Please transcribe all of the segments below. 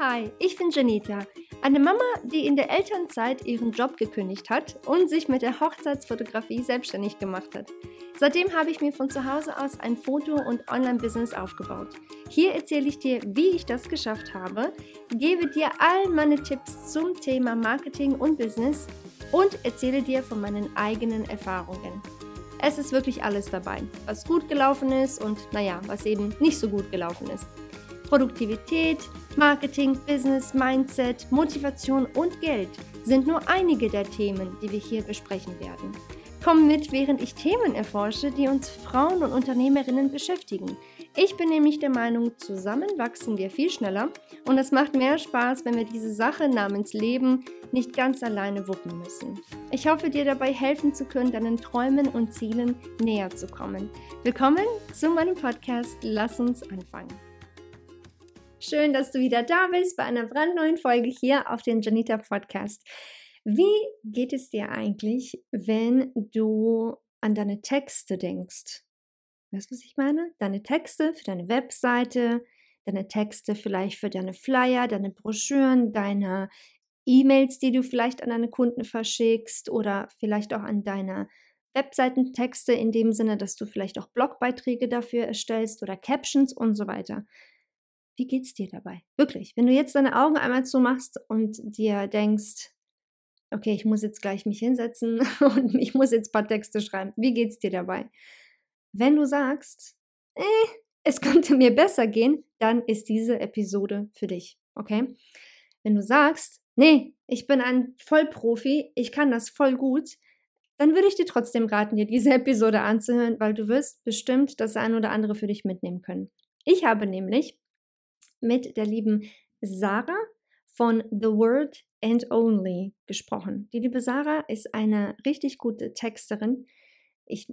Hi, ich bin Janita, eine Mama, die in der Elternzeit ihren Job gekündigt hat und sich mit der Hochzeitsfotografie selbstständig gemacht hat. Seitdem habe ich mir von zu Hause aus ein Foto- und Online-Business aufgebaut. Hier erzähle ich dir, wie ich das geschafft habe, gebe dir all meine Tipps zum Thema Marketing und Business und erzähle dir von meinen eigenen Erfahrungen. Es ist wirklich alles dabei, was gut gelaufen ist und naja, was eben nicht so gut gelaufen ist. Produktivität, Marketing, Business, Mindset, Motivation und Geld sind nur einige der Themen, die wir hier besprechen werden. Komm mit, während ich Themen erforsche, die uns Frauen und Unternehmerinnen beschäftigen. Ich bin nämlich der Meinung, zusammen wachsen wir viel schneller und es macht mehr Spaß, wenn wir diese Sache namens Leben nicht ganz alleine wuppen müssen. Ich hoffe, dir dabei helfen zu können, deinen Träumen und Zielen näher zu kommen. Willkommen zu meinem Podcast. Lass uns anfangen. Schön, dass du wieder da bist bei einer brandneuen Folge hier auf den Janita Podcast. Wie geht es dir eigentlich, wenn du an deine Texte denkst? Weißt du, was ich meine? Deine Texte für deine Webseite, deine Texte vielleicht für deine Flyer, deine Broschüren, deine E-Mails, die du vielleicht an deine Kunden verschickst oder vielleicht auch an deine Webseitentexte in dem Sinne, dass du vielleicht auch Blogbeiträge dafür erstellst oder Captions und so weiter. Wie geht's dir dabei? Wirklich. Wenn du jetzt deine Augen einmal zumachst und dir denkst, okay, ich muss jetzt gleich mich hinsetzen und ich muss jetzt ein paar Texte schreiben. Wie geht's dir dabei? Wenn du sagst, eh, es könnte mir besser gehen, dann ist diese Episode für dich. Okay? Wenn du sagst, nee, ich bin ein Vollprofi, ich kann das voll gut, dann würde ich dir trotzdem raten, dir diese Episode anzuhören, weil du wirst bestimmt das ein oder andere für dich mitnehmen können. Ich habe nämlich mit der lieben Sarah von The Word and Only gesprochen. Die liebe Sarah ist eine richtig gute Texterin. Ich,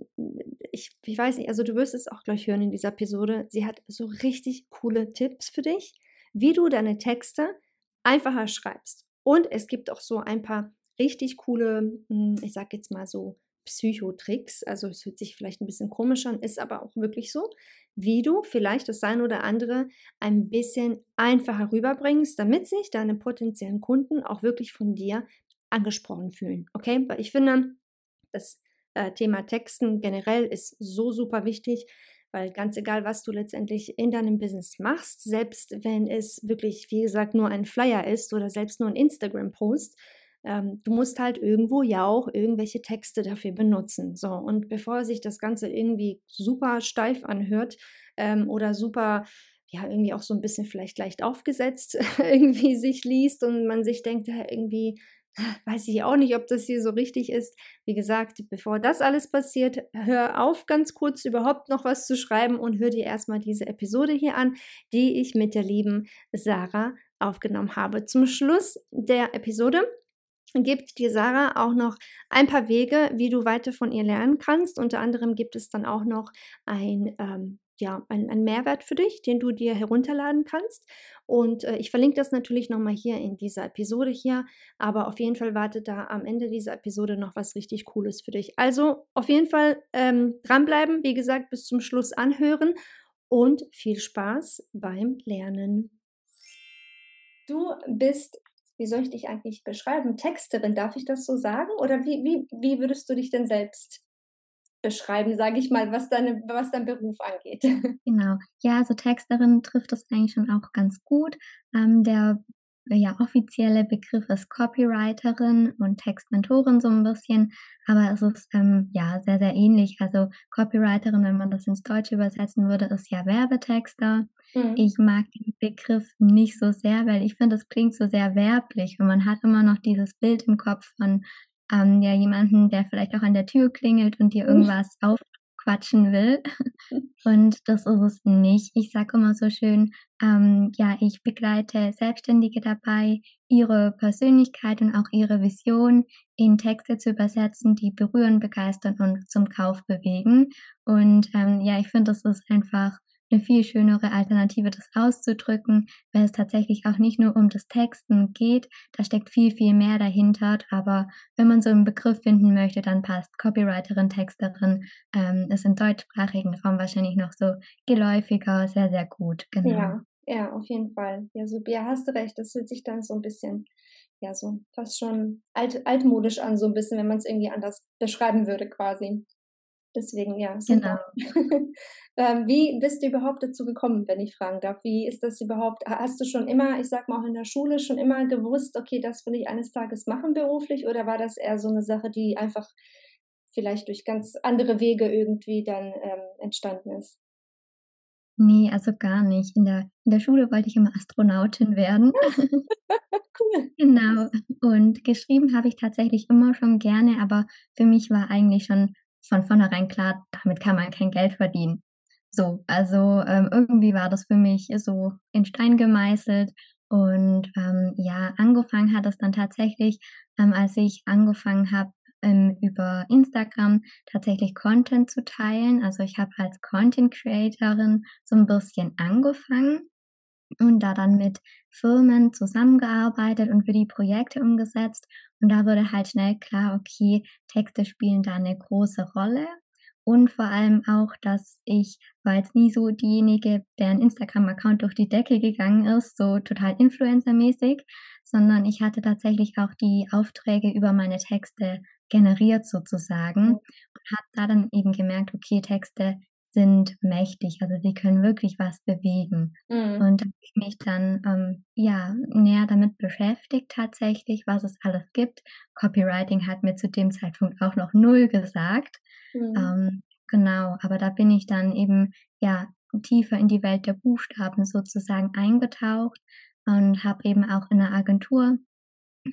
ich, ich weiß nicht, also du wirst es auch gleich hören in dieser Episode. Sie hat so richtig coole Tipps für dich, wie du deine Texte einfacher schreibst. Und es gibt auch so ein paar richtig coole, hm, ich sag jetzt mal so Psychotricks. Also es hört sich vielleicht ein bisschen komisch an, ist aber auch wirklich so, wie du vielleicht das ein oder andere ein bisschen einfacher rüberbringst, damit sich deine potenziellen Kunden auch wirklich von dir angesprochen fühlen. Okay, weil ich finde, das äh, Thema Texten generell ist so super wichtig, weil ganz egal, was du letztendlich in deinem Business machst, selbst wenn es wirklich, wie gesagt, nur ein Flyer ist oder selbst nur ein Instagram-Post, ähm, du musst halt irgendwo ja auch irgendwelche Texte dafür benutzen. So, und bevor sich das Ganze irgendwie super steif anhört ähm, oder super, ja, irgendwie auch so ein bisschen vielleicht leicht aufgesetzt irgendwie sich liest und man sich denkt, irgendwie, weiß ich auch nicht, ob das hier so richtig ist. Wie gesagt, bevor das alles passiert, hör auf, ganz kurz überhaupt noch was zu schreiben und hör dir erstmal diese Episode hier an, die ich mit der lieben Sarah aufgenommen habe. Zum Schluss der Episode gibt dir Sarah auch noch ein paar Wege, wie du weiter von ihr lernen kannst. Unter anderem gibt es dann auch noch ein, ähm, ja, ein, ein Mehrwert für dich, den du dir herunterladen kannst. Und äh, ich verlinke das natürlich nochmal hier in dieser Episode hier. Aber auf jeden Fall wartet da am Ende dieser Episode noch was richtig Cooles für dich. Also auf jeden Fall ähm, dranbleiben, wie gesagt, bis zum Schluss anhören und viel Spaß beim Lernen. Du bist wie soll ich dich eigentlich beschreiben? Texterin, darf ich das so sagen? Oder wie, wie, wie würdest du dich denn selbst beschreiben, sage ich mal, was, deine, was dein Beruf angeht? Genau. Ja, also Texterin trifft das eigentlich schon auch ganz gut. Ähm, der ja, offizielle Begriff ist Copywriterin und Textmentorin so ein bisschen, aber es ist ähm, ja sehr, sehr ähnlich. Also Copywriterin, wenn man das ins Deutsche übersetzen würde, ist ja Werbetexter. Mhm. Ich mag den Begriff nicht so sehr, weil ich finde, es klingt so sehr werblich und man hat immer noch dieses Bild im Kopf von ähm, ja, jemanden, der vielleicht auch an der Tür klingelt und dir irgendwas mhm. Aufquatschen will. Und das ist es nicht. Ich sage immer so schön, ähm, ja, ich begleite Selbstständige dabei, ihre Persönlichkeit und auch ihre Vision in Texte zu übersetzen, die berühren, begeistern und zum Kauf bewegen. Und ähm, ja, ich finde, das ist einfach eine viel schönere Alternative, das auszudrücken, weil es tatsächlich auch nicht nur um das Texten geht, da steckt viel, viel mehr dahinter. Aber wenn man so einen Begriff finden möchte, dann passt Copywriterin, Texterin, ähm, ist im deutschsprachigen Raum wahrscheinlich noch so geläufiger, sehr, sehr gut. Genau. Ja, Ja, auf jeden Fall. Ja, so, ja, hast du recht. Das fühlt sich dann so ein bisschen, ja, so fast schon alt, altmodisch an, so ein bisschen, wenn man es irgendwie anders beschreiben würde, quasi. Deswegen, ja, Genau. ähm, wie bist du überhaupt dazu gekommen, wenn ich fragen darf? Wie ist das überhaupt? Ha- Hast du schon immer, ich sag mal auch in der Schule, schon immer gewusst, okay, das will ich eines Tages machen beruflich? Oder war das eher so eine Sache, die einfach vielleicht durch ganz andere Wege irgendwie dann ähm, entstanden ist? Ne, also gar nicht. In der in der Schule wollte ich immer Astronautin werden. Cool. Genau. Und geschrieben habe ich tatsächlich immer schon gerne, aber für mich war eigentlich schon von vornherein klar, damit kann man kein Geld verdienen. So, also, ähm, irgendwie war das für mich so in Stein gemeißelt und, ähm, ja, angefangen hat es dann tatsächlich, ähm, als ich angefangen habe, ähm, über Instagram tatsächlich Content zu teilen. Also, ich habe als Content Creatorin so 'n bisschen angefangen und da dann mit Firmen zusammengearbeitet und für die Projekte umgesetzt. Und da wurde halt schnell klar, okay, Texte spielen da 'ne große Rolle. Und vor allem auch, dass ich war jetzt nie so diejenige, deren Instagram-Account durch die Decke gegangen ist, so total influencermäßig, sondern ich hatte tatsächlich auch die Aufträge über meine Texte generiert sozusagen Mhm. und habe da dann eben gemerkt, okay, Texte sind mächtig, also die können wirklich was bewegen. Mhm. Und da habe ich mich dann, ähm, ja, näher damit beschäftigt tatsächlich, was es alles gibt. Copywriting hat mir zu dem Zeitpunkt auch noch null gesagt. Mhm. Ähm, genau, aber da bin ich dann eben, ja, tiefer in die Welt der Buchstaben sozusagen eingetaucht und habe eben auch in 'ner Agentur,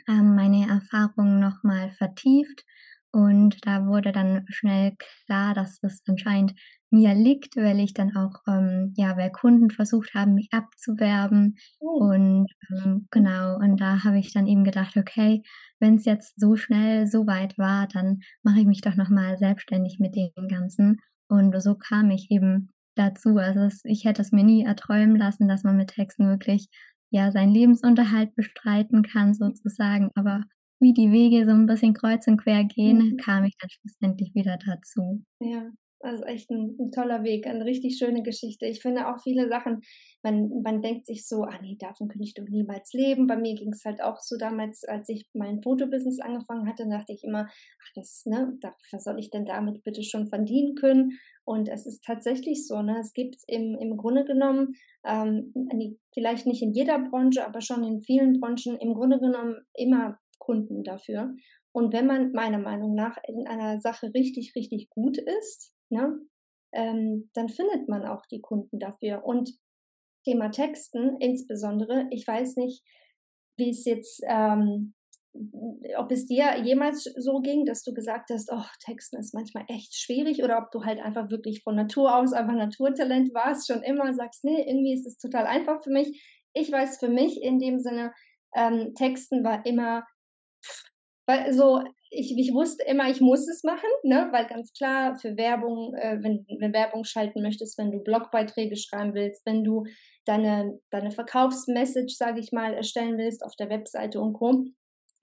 ähm, meine Erfahrungen noch mal vertieft. Und da wurde dann schnell klar, dass es anscheinend mir liegt, weil ich dann auch, ähm, ja weil Kunden versucht haben, mich abzuwerben. Oh. Und, ähm, genau, und da habe ich dann eben gedacht: „Okay, wenn's jetzt so schnell so weit war, dann mache ich mich doch noch mal selbstständig mit dem Ganzen.“ Und so kam ich eben dazu. Also, es ich hätte es mir nie erträumen lassen, dass man mit Texten wirklich, ja, seinen Lebensunterhalt bestreiten kann sozusagen. Aber wie die Wege so 'n bisschen kreuz und quer gehen, Mhm. kam ich dann schlussendlich wieder dazu. Ja, also echt 'n 'n toller Weg, eine richtig schöne Geschichte. Ich finde auch viele Sachen man man denkt sich so: „Ah ne, davon könnte ich doch niemals leben.“ Bei mir ging's halt auch so damals, als ich mein Fotobusiness angefangen hatte, dachte ich immer: „Ach, das ne, was soll ich denn damit bitte schon verdienen können?“ Und es ist tatsächlich so, ne? Es gibt im im Grunde genommen, ähm, vielleicht nicht in jeder Branche, aber schon in vielen Branchen im Grunde genommen immer Kunden dafür. Und wenn man meiner Meinung nach in einer Sache richtig, richtig gut ist, ne, ähm, dann findet man auch die Kunden dafür. Und Thema Texten insbesondere, ich weiß nicht, wie's jetzt, ähm ob es dir jemals so ging, dass du gesagt hast: „Oh, Texten ist manchmal echt schwierig“, oder ob du halt einfach wirklich von Natur aus einfach Naturtalent warst, schon immer sagst: „Ne, irgendwie ist es total einfach für mich.“ Ich weiß für mich in dem Sinne, ähm, Texten war immer weil so ich ich wusste immer, ich muss es machen, ne, weil ganz klar für Werbung äh, wenn wenn Werbung schalten möchtest, wenn du Blogbeiträge schreiben willst, wenn du deine deine Verkaufsmessage, sage ich mal, erstellen willst auf der Webseite und Co.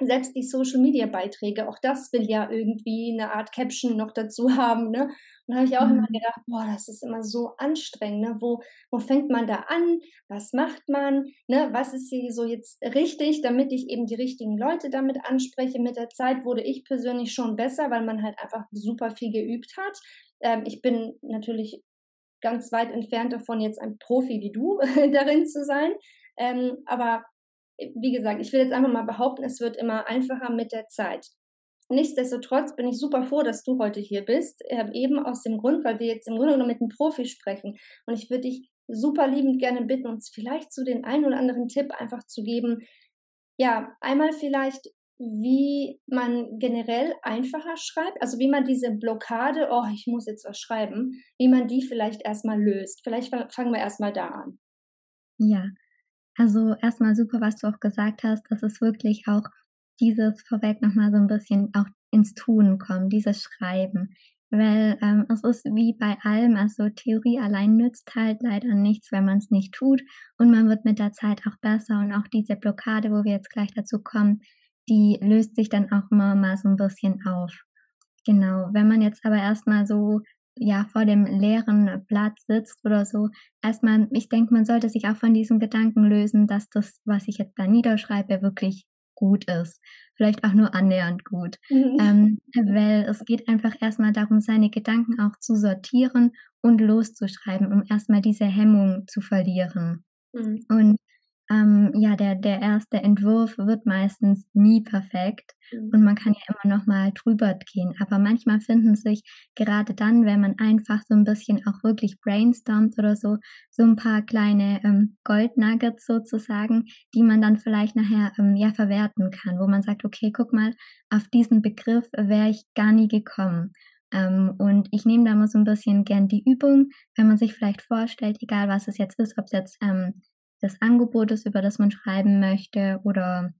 Selbst die Social-Media-Beiträge, auch das will ja irgendwie 'ne Art Caption noch dazu haben, ne? Und da habe ich auch immer Mhm. gedacht: „Boah, das ist immer so anstrengend, ne? Wo wo fängt man da an? Was macht man, ne? Was ist hier so jetzt richtig, damit ich eben die richtigen Leute damit anspreche?“ Mit der Zeit wurde ich persönlich schon besser, weil man halt einfach super viel geübt hat. Ähm, ich bin natürlich ganz weit entfernt davon, jetzt ein Profi wie du darin zu sein. Ähm, aber, wie gesagt, ich will jetzt einfach mal behaupten, es wird immer einfacher mit der Zeit. Nichtsdestotrotz bin ich super froh, dass du heute hier bist, eben aus dem Grund, weil wir jetzt im Grunde genommen mit 'nem Profi sprechen. Und ich würde dich super liebend gerne bitten, uns vielleicht so den einen oder anderen Tipp einfach zu geben. Ja, einmal vielleicht, wie man generell einfacher schreibt, also wie man diese Blockade: „Oh, ich muss jetzt was schreiben“, wie man die vielleicht erst mal löst. Vielleicht fa fangen wir erst mal da an. Ja, also erst mal super, was du auch gesagt hast, dass es wirklich auch dieses vorweg noch mal so 'n bisschen auch ins Tun kommen, dieses Schreiben. Weil, ähm, es ist wie bei allem, also Theorie allein nützt halt leider nichts, wenn man's nicht tut und man wird mit der Zeit auch besser und auch diese Blockade, wo wir jetzt gleich dazu kommen, die löst sich dann auch immer mal so 'n bisschen auf. Genau, wenn man jetzt aber erst mal so ja vor dem leeren Blatt sitzt oder so, erstmal, ich denke, man sollte sich auch von diesem Gedanken lösen, dass das, was ich jetzt da niederschreibe, wirklich gut ist. Vielleicht auch nur annähernd gut. Mhm. Ähm, weil es geht einfach erstmal darum, seine Gedanken auch zu sortieren und loszuschreiben, um erstmal diese Hemmung zu verlieren. Mhm. Und ähm, ja, der, der erste Entwurf wird meistens nie perfekt mhm. und man kann ja immer noch mal drüber gehen. Aber manchmal finden sich gerade dann, wenn man einfach so ein bisschen auch wirklich brainstormt oder so, so ein paar kleine ähm, Goldnuggets sozusagen, die man dann vielleicht nachher ähm, ja verwerten kann, wo man sagt, okay, guck mal, auf diesen Begriff wäre ich gar nie gekommen. Ähm, und ich nehme da mal so ein bisschen gern die Übung, wenn man sich vielleicht vorstellt, egal was es jetzt ist, ob es jetzt ähm, des Angebotes, über das man schreiben möchte oder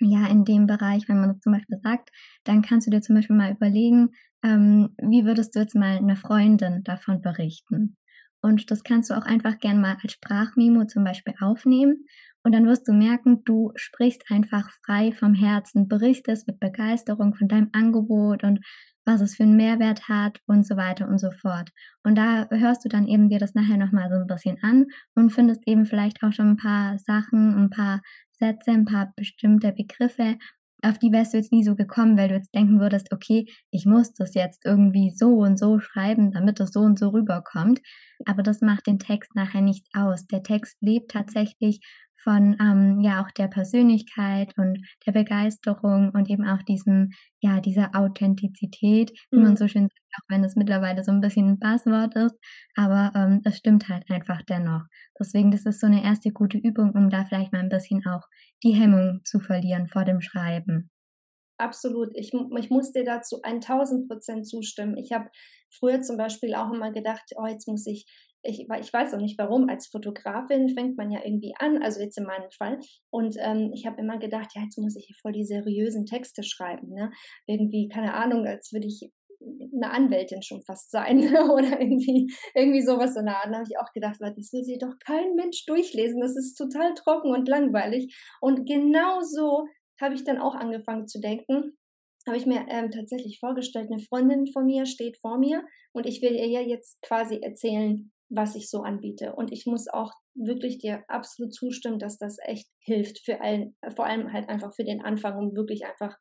ja, in dem Bereich, wenn man das zum Beispiel sagt, dann kannst du dir zum Beispiel mal überlegen, ähm, wie würdest du jetzt mal einer Freundin davon berichten? Und das kannst du auch einfach gern mal als Sprachmemo zum Beispiel aufnehmen. Und dann wirst du merken, du sprichst einfach frei vom Herzen, berichtest mit Begeisterung von deinem Angebot und was es für einen Mehrwert hat und so weiter und so fort. Und da hörst du dann eben dir das nachher nochmal so ein bisschen an und findest eben vielleicht auch schon ein paar Sachen, ein paar Sätze, ein paar bestimmte Begriffe, auf die wärst du jetzt nie so gekommen, weil du jetzt denken würdest, okay, ich muss das jetzt irgendwie so und so schreiben, damit es so und so rüberkommt. Aber das macht den Text nachher nicht aus. Der Text lebt tatsächlich von ähm, ja auch der Persönlichkeit und der Begeisterung und eben auch diesem, ja, dieser Authentizität, wie mhm. man so schön sagt, auch wenn es mittlerweile so ein bisschen ein Passwort ist, aber ähm, es stimmt halt einfach dennoch. Deswegen, das ist so eine erste gute Übung, um da vielleicht mal ein bisschen auch die Hemmung zu verlieren vor dem Schreiben. Absolut. Ich, ich muss dir dazu 1000 Prozent zustimmen. Ich habe früher zum Beispiel auch immer gedacht, oh, jetzt muss ich ich, ich weiß auch nicht warum, als Fotografin fängt man ja irgendwie an, also jetzt in meinem Fall. Und ähm, ich habe immer gedacht, ja, jetzt muss ich hier voll die seriösen Texte schreiben. Ne? Irgendwie, keine Ahnung, als würde ich eine Anwältin schon fast sein oder irgendwie, irgendwie sowas in der Art. Da habe ich auch gedacht, das will sich doch kein Mensch durchlesen. Das ist total trocken und langweilig. Und genau so habe ich dann auch angefangen zu denken habe ich mir ähm, tatsächlich vorgestellt, eine Freundin von mir steht vor mir und ich will ihr ja jetzt quasi erzählen, was ich so anbiete. Und ich muss auch wirklich dir absolut zustimmen, dass das echt hilft für allen, vor allem halt einfach für den Anfang, um wirklich einfach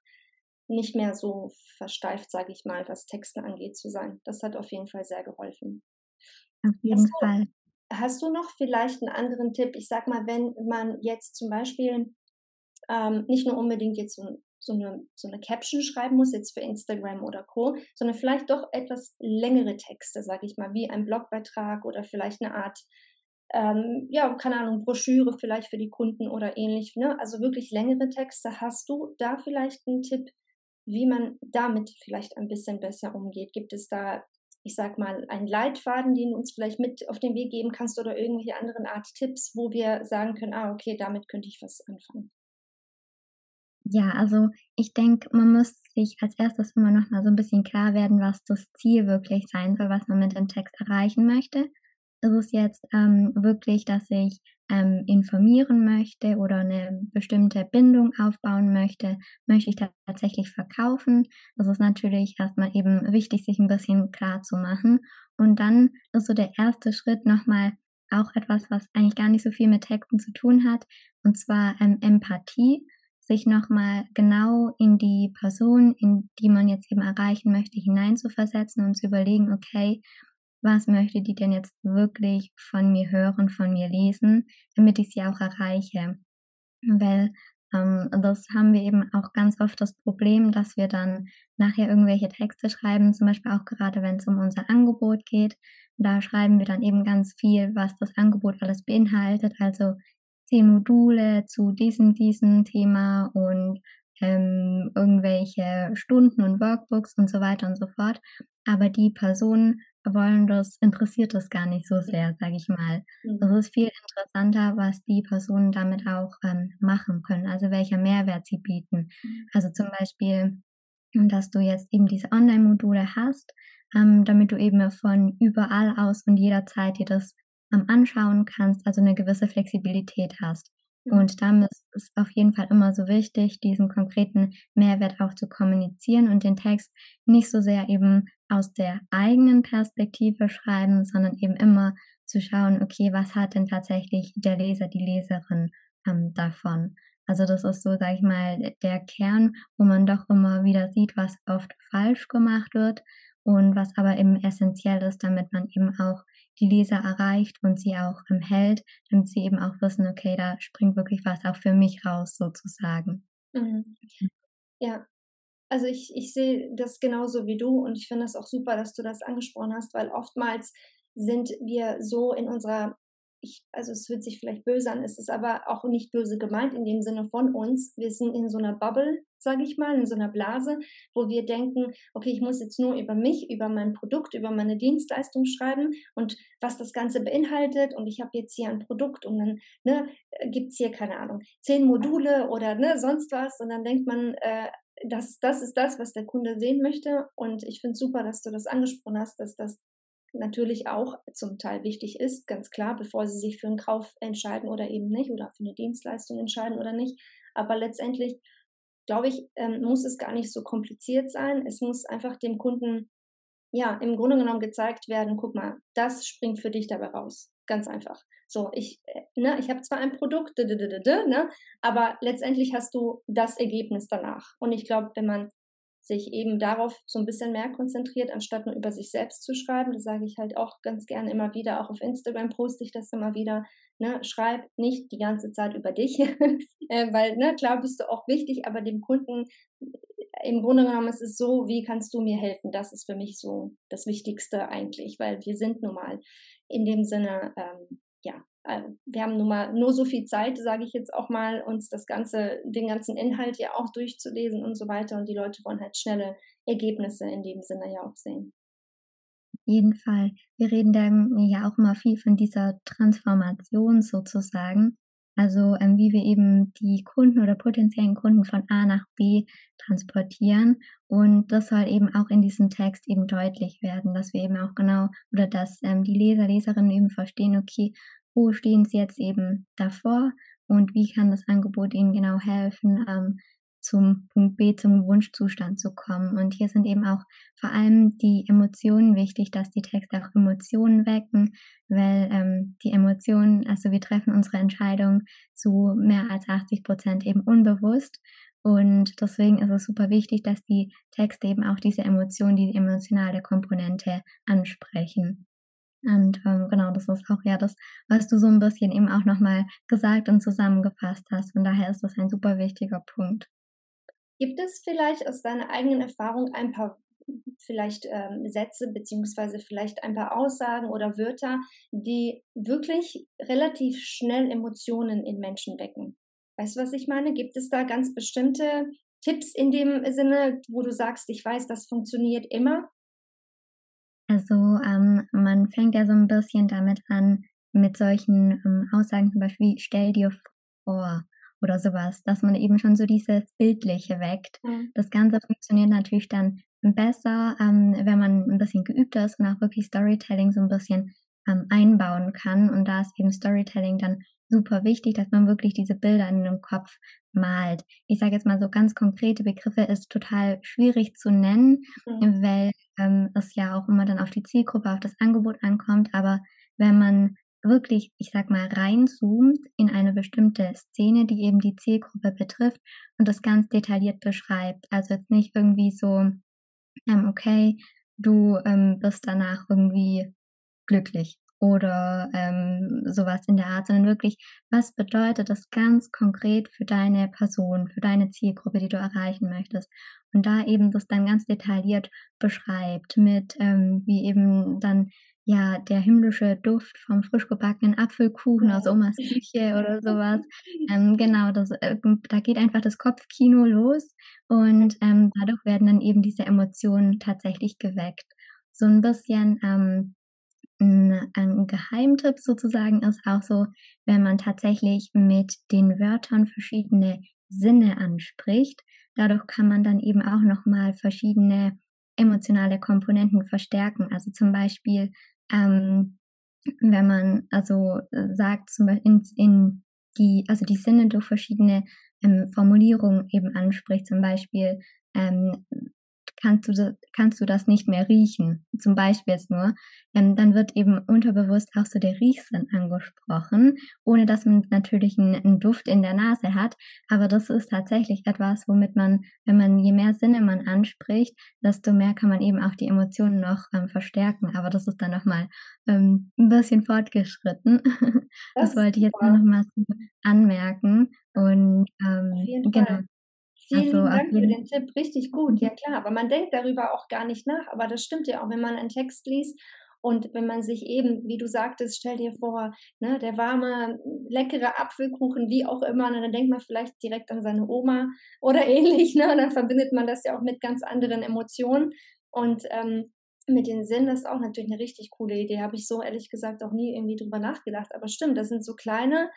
nicht mehr so versteift, sage ich mal, was Texte angeht zu sein. Das hat auf jeden Fall sehr geholfen. Auf jeden hast Fall. Du, hast du noch vielleicht einen anderen Tipp? Ich sag mal, wenn man jetzt zum Beispiel ähm, nicht nur unbedingt jetzt so so eine, so eine Caption schreiben muss, jetzt für Instagram oder Co., sondern vielleicht doch etwas längere Texte, sage ich mal, wie ein Blogbeitrag oder vielleicht eine Art, ähm, ja, keine Ahnung, Broschüre vielleicht für die Kunden oder ähnlich. Ne? Also wirklich längere Texte. Hast du da vielleicht einen Tipp, wie man damit vielleicht ein bisschen besser umgeht? Gibt es da, ich sag mal, einen Leitfaden, den du uns vielleicht mit auf den Weg geben kannst oder irgendwelche anderen Art Tipps, wo wir sagen können, ah, okay, damit könnte ich was anfangen? Ja, also ich denke, man muss sich als erstes immer noch mal so ein bisschen klar werden, was das Ziel wirklich sein soll, was man mit dem Text erreichen möchte. Ist es jetzt ähm, wirklich, dass ich ähm, informieren möchte oder eine bestimmte Bindung aufbauen möchte? Möchte ich tatsächlich verkaufen? Das ist natürlich erstmal eben wichtig, sich ein bisschen klar zu machen. Und dann ist so der erste Schritt nochmal auch etwas, was eigentlich gar nicht so viel mit Texten zu tun hat, und zwar ähm, Empathie sich nochmal genau in die Person, in die man jetzt eben erreichen möchte, hineinzuversetzen und zu überlegen, okay, was möchte die denn jetzt wirklich von mir hören, von mir lesen, damit ich sie auch erreiche. Weil ähm, das haben wir eben auch ganz oft das Problem, dass wir dann nachher irgendwelche Texte schreiben, zum Beispiel auch gerade wenn es um unser Angebot geht. Da schreiben wir dann eben ganz viel, was das Angebot alles beinhaltet. Also zehn Module zu diesem, diesem Thema und ähm, irgendwelche Stunden und Workbooks und so weiter und so fort. Aber die Personen wollen das, interessiert das gar nicht so sehr, sage ich mal. Mhm. Es ist viel interessanter, was die Personen damit auch ähm, machen können, also welcher Mehrwert sie bieten. Mhm. Also zum Beispiel, dass du jetzt eben diese Online-Module hast, ähm, damit du eben von überall aus und jederzeit dir das anschauen kannst, also eine gewisse Flexibilität hast. Mhm. Und damit ist es auf jeden Fall immer so wichtig, diesen konkreten Mehrwert auch zu kommunizieren und den Text nicht so sehr eben aus der eigenen Perspektive schreiben, sondern eben immer zu schauen, okay, was hat denn tatsächlich der Leser, die Leserin ähm, davon? Also das ist so, sag ich mal, der Kern, wo man doch immer wieder sieht, was oft falsch gemacht wird und was aber eben essentiell ist, damit man eben auch die Leser erreicht und sie auch ähm, hält, damit sie eben auch wissen, okay, da springt wirklich was auch für mich raus, sozusagen. Mhm. Ja, also ich, ich sehe das genauso wie du und ich finde es auch super, dass du das angesprochen hast, weil oftmals sind wir so in unserer ich, also es hört sich vielleicht böse an, es ist aber auch nicht böse gemeint in dem Sinne von uns. Wir sind in so einer Bubble, sage ich mal, in so einer Blase, wo wir denken, okay, ich muss jetzt nur über mich, über mein Produkt, über meine Dienstleistung schreiben und was das Ganze beinhaltet. Und ich habe jetzt hier ein Produkt und dann ne, gibt es hier, keine Ahnung, zehn Module oder ne, sonst was. Und dann denkt man, äh, das, das ist das, was der Kunde sehen möchte. Und ich finde super, dass du das angesprochen hast, dass das natürlich auch zum Teil wichtig ist, ganz klar, bevor sie sich für einen Kauf entscheiden oder eben nicht oder für eine Dienstleistung entscheiden oder nicht. Aber letztendlich, glaube ich, ähm, muss es gar nicht so kompliziert sein. Es muss einfach dem Kunden, ja, im Grunde genommen gezeigt werden, guck mal, das springt für dich dabei raus. Ganz einfach. So, ich, äh, ne, ich habe zwar ein Produkt, ne, aber letztendlich hast du das Ergebnis danach. Und ich glaube, wenn man sich eben darauf so ein bisschen mehr konzentriert, anstatt nur über sich selbst zu schreiben. Das sage ich halt auch ganz gerne immer wieder. Auch auf Instagram poste ich das immer wieder. Ne? Schreib nicht die ganze Zeit über dich, äh, weil ne, klar bist du auch wichtig, aber dem Kunden im Grunde genommen ist es so, wie kannst du mir helfen? Das ist für mich so das Wichtigste eigentlich, weil wir sind nun mal in dem Sinne ähm, ja, äh, wir haben nun mal nur so viel Zeit, sage ich jetzt auch mal, uns das ganze, den ganzen Inhalt ja auch durchzulesen und so weiter. Und die Leute wollen halt schnelle Ergebnisse in dem Sinne ja auch sehen. Auf jeden Fall. Wir reden da ja auch immer viel von dieser Transformation sozusagen. Also ähm, wie wir eben die Kunden oder potenziellen Kunden von A nach B transportieren. Und das soll eben auch in diesem Text eben deutlich werden, dass wir eben auch genau oder dass ähm, die Leser, Leserinnen eben verstehen, okay, wo stehen sie jetzt eben davor und wie kann das Angebot ihnen genau helfen, ähm, zum Punkt B, zum Wunschzustand zu kommen. Und hier sind eben auch vor allem die Emotionen wichtig, dass die Texte auch Emotionen wecken, weil ähm, die Emotionen, also wir treffen unsere Entscheidung zu mehr als 80 Prozent eben unbewusst. Und deswegen ist es super wichtig, dass die Texte eben auch diese Emotion, die emotionale Komponente ansprechen. Und ähm, genau, das ist auch ja das, was du so ein bisschen eben auch nochmal gesagt und zusammengefasst hast. Von daher ist das ein super wichtiger Punkt. Gibt es vielleicht aus deiner eigenen Erfahrung ein paar vielleicht ähm, Sätze beziehungsweise vielleicht ein paar Aussagen oder Wörter, die wirklich relativ schnell Emotionen in Menschen wecken? Weißt du, was ich meine? Gibt es da ganz bestimmte Tipps in dem Sinne, wo du sagst, ich weiß, das funktioniert immer? Also ähm, man fängt ja so ein bisschen damit an, mit solchen ähm, Aussagen zum Beispiel, stell dir vor oder sowas, dass man eben schon so dieses Bildliche weckt. Mhm. Das Ganze funktioniert natürlich dann besser, ähm, wenn man ein bisschen geübter ist und auch wirklich Storytelling so ein bisschen ähm, einbauen kann. Und da ist eben Storytelling dann super wichtig, dass man wirklich diese Bilder in den Kopf malt. Ich sage jetzt mal so ganz konkrete Begriffe ist total schwierig zu nennen, mhm. weil ähm, es ja auch immer dann auf die Zielgruppe, auf das Angebot ankommt. Aber wenn man wirklich, ich sag mal, reinzoomt in eine bestimmte Szene, die eben die Zielgruppe betrifft und das ganz detailliert beschreibt. Also jetzt nicht irgendwie so, ähm, okay, du ähm, bist danach irgendwie glücklich oder ähm, sowas in der Art, sondern wirklich, was bedeutet das ganz konkret für deine Person, für deine Zielgruppe, die du erreichen möchtest. Und da eben das dann ganz detailliert beschreibt mit, ähm, wie eben dann ja, der himmlische Duft vom frisch gebackenen Apfelkuchen aus Omas Küche oder sowas. Ähm, genau, das, äh, da geht einfach das Kopfkino los und ähm, dadurch werden dann eben diese Emotionen tatsächlich geweckt. So ein bisschen ähm, ein, ein Geheimtipp sozusagen ist auch so, wenn man tatsächlich mit den Wörtern verschiedene Sinne anspricht. Dadurch kann man dann eben auch nochmal verschiedene emotionale Komponenten verstärken. Also zum Beispiel, ähm, wenn man also äh, sagt, zum Beispiel in, in die, also die Sinne durch verschiedene ähm, Formulierungen eben anspricht. Zum Beispiel, ähm, kannst du, kannst du das nicht mehr riechen, zum Beispiel jetzt nur, ähm, dann wird eben unterbewusst auch so der Riechsinn angesprochen, ohne dass man natürlich einen, einen, Duft in der Nase hat. Aber das ist tatsächlich etwas, womit man, wenn man je mehr Sinne man anspricht, desto mehr kann man eben auch die Emotionen noch ähm, verstärken. Aber das ist dann nochmal ähm, ein bisschen fortgeschritten. Das, das wollte ich jetzt nur nochmal anmerken. Und ähm, genau. Vielen also, Dank für den Tipp, richtig gut, ja klar, aber man denkt darüber auch gar nicht nach, aber das stimmt ja auch, wenn man einen Text liest und wenn man sich eben, wie du sagtest, stell dir vor, ne, der warme, leckere Apfelkuchen, wie auch immer, ne, dann denkt man vielleicht direkt an seine Oma oder ähnlich, ne, und dann verbindet man das ja auch mit ganz anderen Emotionen und ähm, mit den Sinn, das ist auch natürlich eine richtig coole Idee. Habe ich so ehrlich gesagt auch nie irgendwie drüber nachgedacht. Aber stimmt, das sind so kleine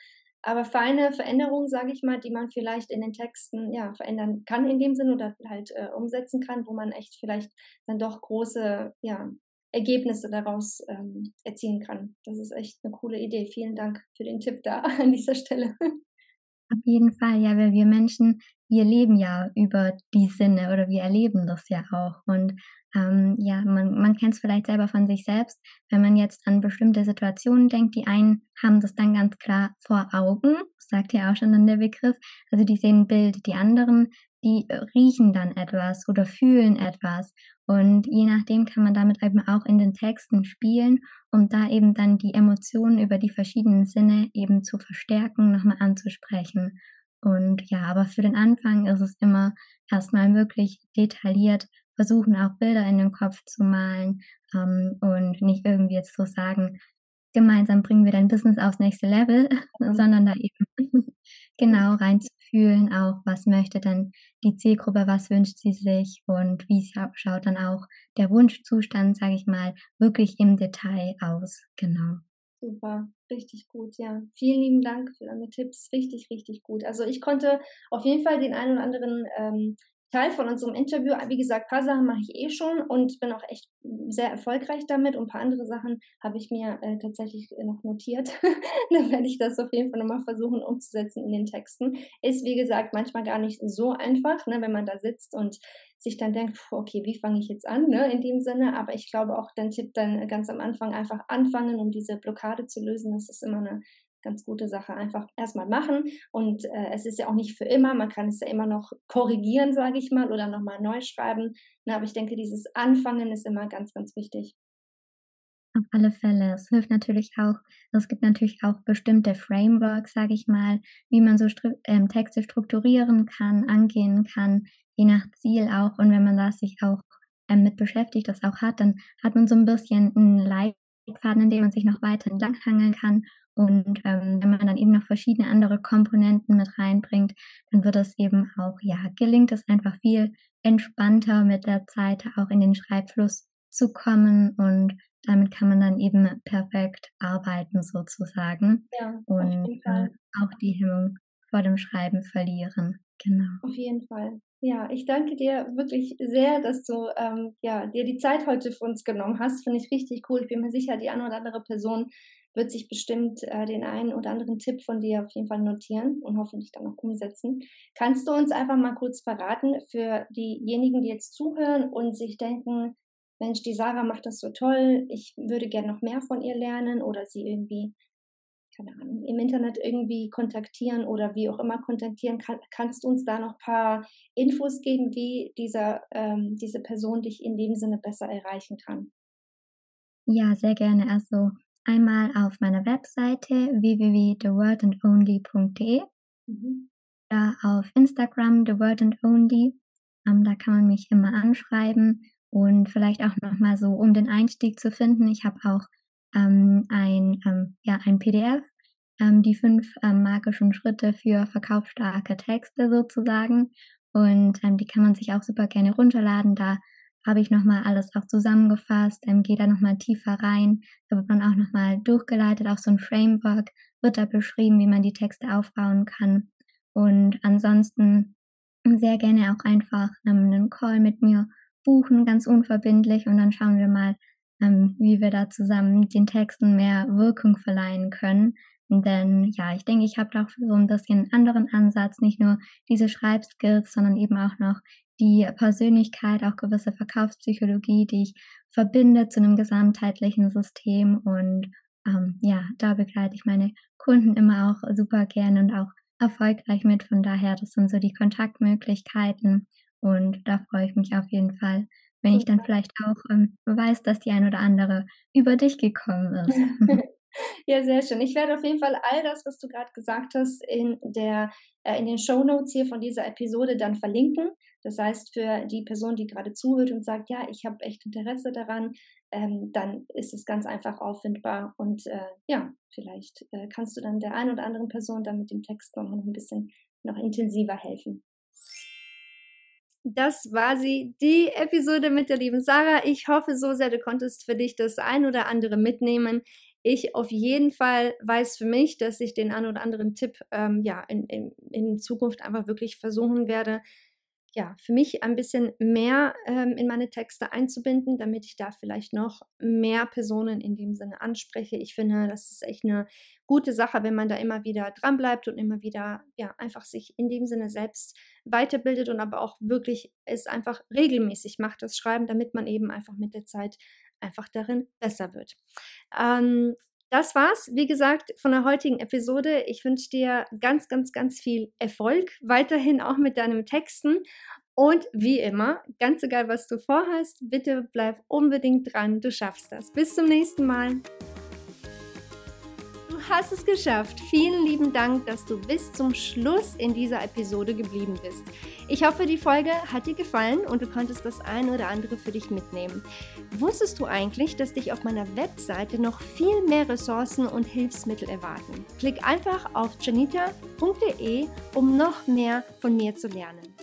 aber feine Veränderungen, sage ich mal, die man vielleicht in den Texten ja, verändern kann in dem Sinn oder halt äh, umsetzen kann, wo man echt vielleicht dann doch große ja, Ergebnisse daraus ähm, erzielen kann. Das ist echt eine coole Idee. Vielen Dank für den Tipp da an dieser Stelle. Auf jeden Fall, ja, weil wir Menschen, wir leben ja über die Sinne oder wir erleben das ja auch. Und ähm, ja, man, man kennt es vielleicht selber von sich selbst, wenn man jetzt an bestimmte Situationen denkt, die einen haben das dann ganz klar vor Augen, sagt ja auch schon dann der Begriff, also die sehen ein Bild, die anderen, die riechen dann etwas oder fühlen etwas und je nachdem kann man damit eben auch in den Texten spielen, um da eben dann die Emotionen über die verschiedenen Sinne eben zu verstärken, nochmal anzusprechen. Und ja, aber für den Anfang ist es immer erstmal wirklich detailliert versuchen auch Bilder in den Kopf zu malen ähm, und nicht irgendwie jetzt so sagen, gemeinsam bringen wir dein Business aufs nächste Level, mhm. sondern da eben genau reinzufühlen, auch was möchte denn die Zielgruppe, was wünscht sie sich und wie schaut dann auch der Wunschzustand, sage ich mal, wirklich im Detail aus. Genau. Super, richtig gut, ja. Vielen lieben Dank für deine Tipps, richtig, richtig gut. Also ich konnte auf jeden Fall den einen oder anderen ähm, Teil von unserem Interview. Wie gesagt, ein paar Sachen mache ich eh schon und bin auch echt sehr erfolgreich damit. Und ein paar andere Sachen habe ich mir äh, tatsächlich noch notiert. Dann werde ich das auf jeden Fall nochmal versuchen umzusetzen in den Texten. Ist, wie gesagt, manchmal gar nicht so einfach, ne, wenn man da sitzt und sich dann denkt, okay, wie fange ich jetzt an, ne, in dem Sinne. Aber ich glaube auch, den Tipp dann ganz am Anfang einfach anfangen, um diese Blockade zu lösen. Das ist immer eine ganz gute Sache. Einfach erstmal machen. Und äh, es ist ja auch nicht für immer. Man kann es ja immer noch korrigieren, sage ich mal, oder nochmal neu schreiben. Na, aber ich denke, dieses Anfangen ist immer ganz, ganz wichtig. Auf alle Fälle. Es hilft natürlich auch, es gibt natürlich auch bestimmte Frameworks, sage ich mal, wie man so stru ähm, Texte strukturieren kann, angehen kann, je nach Ziel auch. Und wenn man da sich auch ähm, mit beschäftigt, das auch hat, dann hat man so ein bisschen einen Leitfaden, in dem man sich noch weiter entlanghangeln kann und ähm, wenn man dann eben noch verschiedene andere Komponenten mit reinbringt, dann wird es eben auch, ja, gelingt es einfach viel entspannter mit der Zeit auch in den Schreibfluss zu kommen und damit kann man dann eben perfekt arbeiten sozusagen ja, und äh, auch die Hemmung vor dem Schreiben verlieren. Genau. Auf jeden Fall. Ja, ich danke dir wirklich sehr, dass du ähm, ja, dir die Zeit heute für uns genommen hast. Finde ich richtig cool. Ich bin mir sicher, die eine oder andere Person wird sich bestimmt äh, den einen oder anderen Tipp von dir auf jeden Fall notieren und hoffentlich dann auch umsetzen. Kannst du uns einfach mal kurz verraten für diejenigen, die jetzt zuhören und sich denken, Mensch, die Sarah macht das so toll, ich würde gerne noch mehr von ihr lernen oder sie irgendwie, keine Ahnung, im Internet irgendwie kontaktieren oder wie auch immer kontaktieren, kann, kannst du uns da noch ein paar Infos geben, wie dieser, ähm, diese Person dich in dem Sinne besser erreichen kann? Ja, sehr gerne. Also einmal auf meiner Webseite www.thewordandonly.de mhm. oder auf Instagram The Word and Only. Ähm, da kann man mich immer anschreiben und vielleicht auch nochmal so, um den Einstieg zu finden. Ich habe auch ähm, ein, ähm, ja, ein PDF, ähm, die fünf ähm, magischen Schritte für verkaufsstarke Texte sozusagen. Und ähm, die kann man sich auch super gerne runterladen. Da habe ich nochmal alles auch zusammengefasst, ähm, gehe da nochmal tiefer rein. Da wird man auch nochmal durchgeleitet, auch so ein Framework wird da beschrieben, wie man die Texte aufbauen kann. Und ansonsten sehr gerne auch einfach ähm, einen Call mit mir buchen, ganz unverbindlich. Und dann schauen wir mal, ähm, wie wir da zusammen den Texten mehr Wirkung verleihen können. Denn ja, ich denke, ich habe da auch so ein bisschen einen anderen Ansatz, nicht nur diese Schreibskills, sondern eben auch noch die Persönlichkeit, auch gewisse Verkaufspsychologie, die ich verbinde zu einem gesamtheitlichen System. Und ähm, ja, da begleite ich meine Kunden immer auch super gerne und auch erfolgreich mit. Von daher, das sind so die Kontaktmöglichkeiten. Und da freue ich mich auf jeden Fall, wenn ich dann vielleicht auch ähm, weiß, dass die ein oder andere über dich gekommen ist. Ja, sehr schön. Ich werde auf jeden Fall all das, was du gerade gesagt hast, in, der, äh, in den Show Notes hier von dieser Episode dann verlinken. Das heißt, für die Person, die gerade zuhört und sagt, ja, ich habe echt Interesse daran, ähm, dann ist es ganz einfach auffindbar. Und äh, ja, vielleicht äh, kannst du dann der einen oder anderen Person dann mit dem Text noch ein bisschen noch intensiver helfen. Das war sie, die Episode mit der lieben Sarah. Ich hoffe so sehr, du konntest für dich das ein oder andere mitnehmen ich auf jeden Fall weiß für mich, dass ich den einen oder anderen Tipp ähm, ja, in, in, in Zukunft einfach wirklich versuchen werde, ja, für mich ein bisschen mehr ähm, in meine Texte einzubinden, damit ich da vielleicht noch mehr Personen in dem Sinne anspreche. Ich finde, das ist echt eine gute Sache, wenn man da immer wieder dran bleibt und immer wieder, ja, einfach sich in dem Sinne selbst weiterbildet und aber auch wirklich es einfach regelmäßig macht, das Schreiben, damit man eben einfach mit der Zeit einfach darin besser wird. Ähm, das war's, wie gesagt, von der heutigen Episode. Ich wünsche dir ganz, ganz, ganz viel Erfolg weiterhin auch mit deinen Texten. Und wie immer, ganz egal, was du vorhast, bitte bleib unbedingt dran. Du schaffst das. Bis zum nächsten Mal hast es geschafft. Vielen lieben Dank, dass du bis zum Schluss in dieser Episode geblieben bist. Ich hoffe, die Folge hat dir gefallen und du konntest das eine oder andere für dich mitnehmen. Wusstest du eigentlich, dass dich auf meiner Webseite noch viel mehr Ressourcen und Hilfsmittel erwarten? Klick einfach auf janita.de, um noch mehr von mir zu lernen.